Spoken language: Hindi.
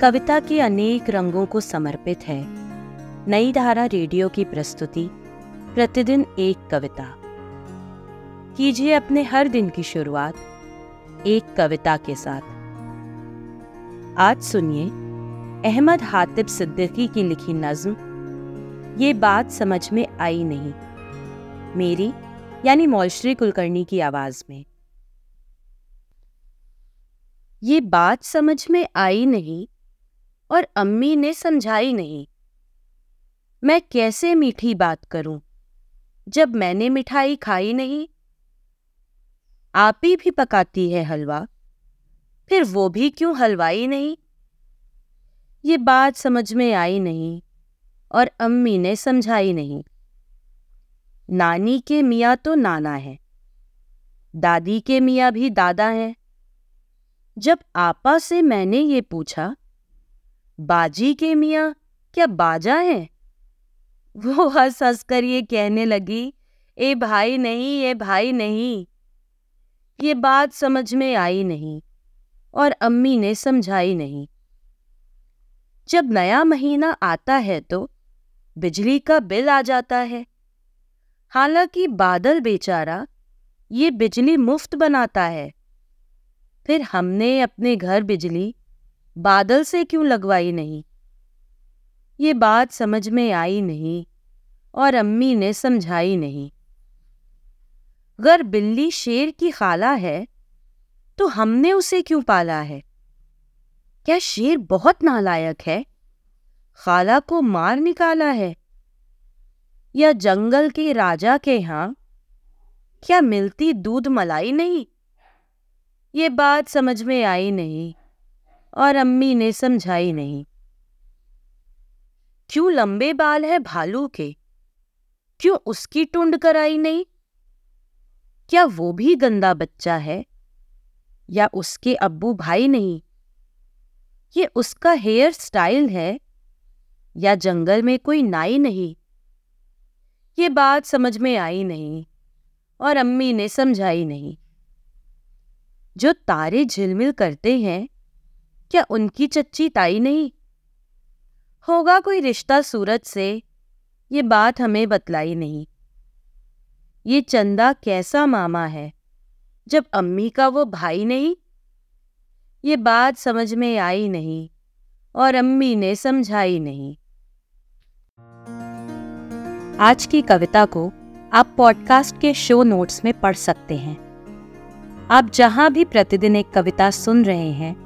कविता के अनेक रंगों को समर्पित है। नई धारा रेडियो की प्रस्तुति, प्रतिदिन एक कविता। कीजिए अपने हर दिन की शुरुआत एक कविता के साथ। आज सुनिए अहमद हातिब सिद्दीकी की लिखी नज्म, ये बात समझ में आई नहीं। मेरी, यानी मौलश्री कुलकर्णी की आवाज़ में। ये बात समझ में आई नहीं और अम्मी ने समझाई नहीं। मैं कैसे मीठी बात करूँ, जब मैंने मिठाई खाई नहीं? आप ही भी पकाती है हलवा, फिर वो भी क्यों हलवाई नहीं? ये बात समझ में आई नहीं और अम्मी ने समझाई नहीं। नानी के मियाँ तो नाना है, दादी के मियाँ भी दादा हैं। जब आपा से मैंने ये पूछा बाजी के मियाँ, क्या बाजा है? वो हंस हंस कर ये कहने लगी, ए भाई नहीं ये भाई नहीं। ये बात समझ में आई नहीं और अम्मी ने समझाई नहीं। जब नया महीना आता है तो बिजली का बिल आ जाता है। हालाँकि बादल बेचारा ये बिजली मुफ़्त बनाता है। फिर हमने अपने घर बिजली बादल से क्यों लगवाई नहीं? ये बात समझ में आई नहीं और अम्मी ने समझाई नहीं। अगर बिल्ली शेर की खाला है तो हमने उसे क्यों पाला है? क्या शेर बहुत नालायक है? खाला को मार निकाला है? या जंगल के राजा के यहाँ क्या मिलती दूध मलाई नहीं? ये बात समझ में आई नहीं। और अम्मी ने समझाई नहीं। क्यों लंबे बाल है भालू के? क्यों उसकी टुंड कराई नहीं? क्या वो भी गंदा बच्चा है? या उसके अब्बू भाई नहीं? ये उसका हेयर स्टाइल है? या जंगल में कोई नाई नहीं? ये बात समझ में आई नहीं और अम्मी ने समझाई नहीं। जो तारे झिलमिल करते हैं क्या उनकी चच्ची ताई नहीं? होगा कोई रिश्ता सूरज से, ये बात हमें बतलाई नहीं। ये चंदा कैसा मामा है, जब अम्मी का वो भाई नहीं? ये बात समझ में आई नहीं, और अम्मी ने समझाई नहीं। आज की कविता को आप पॉडकास्ट के शो नोट्स में पढ़ सकते हैं। आप जहाँ भी प्रतिदिन एक कविता सुन रहे हैं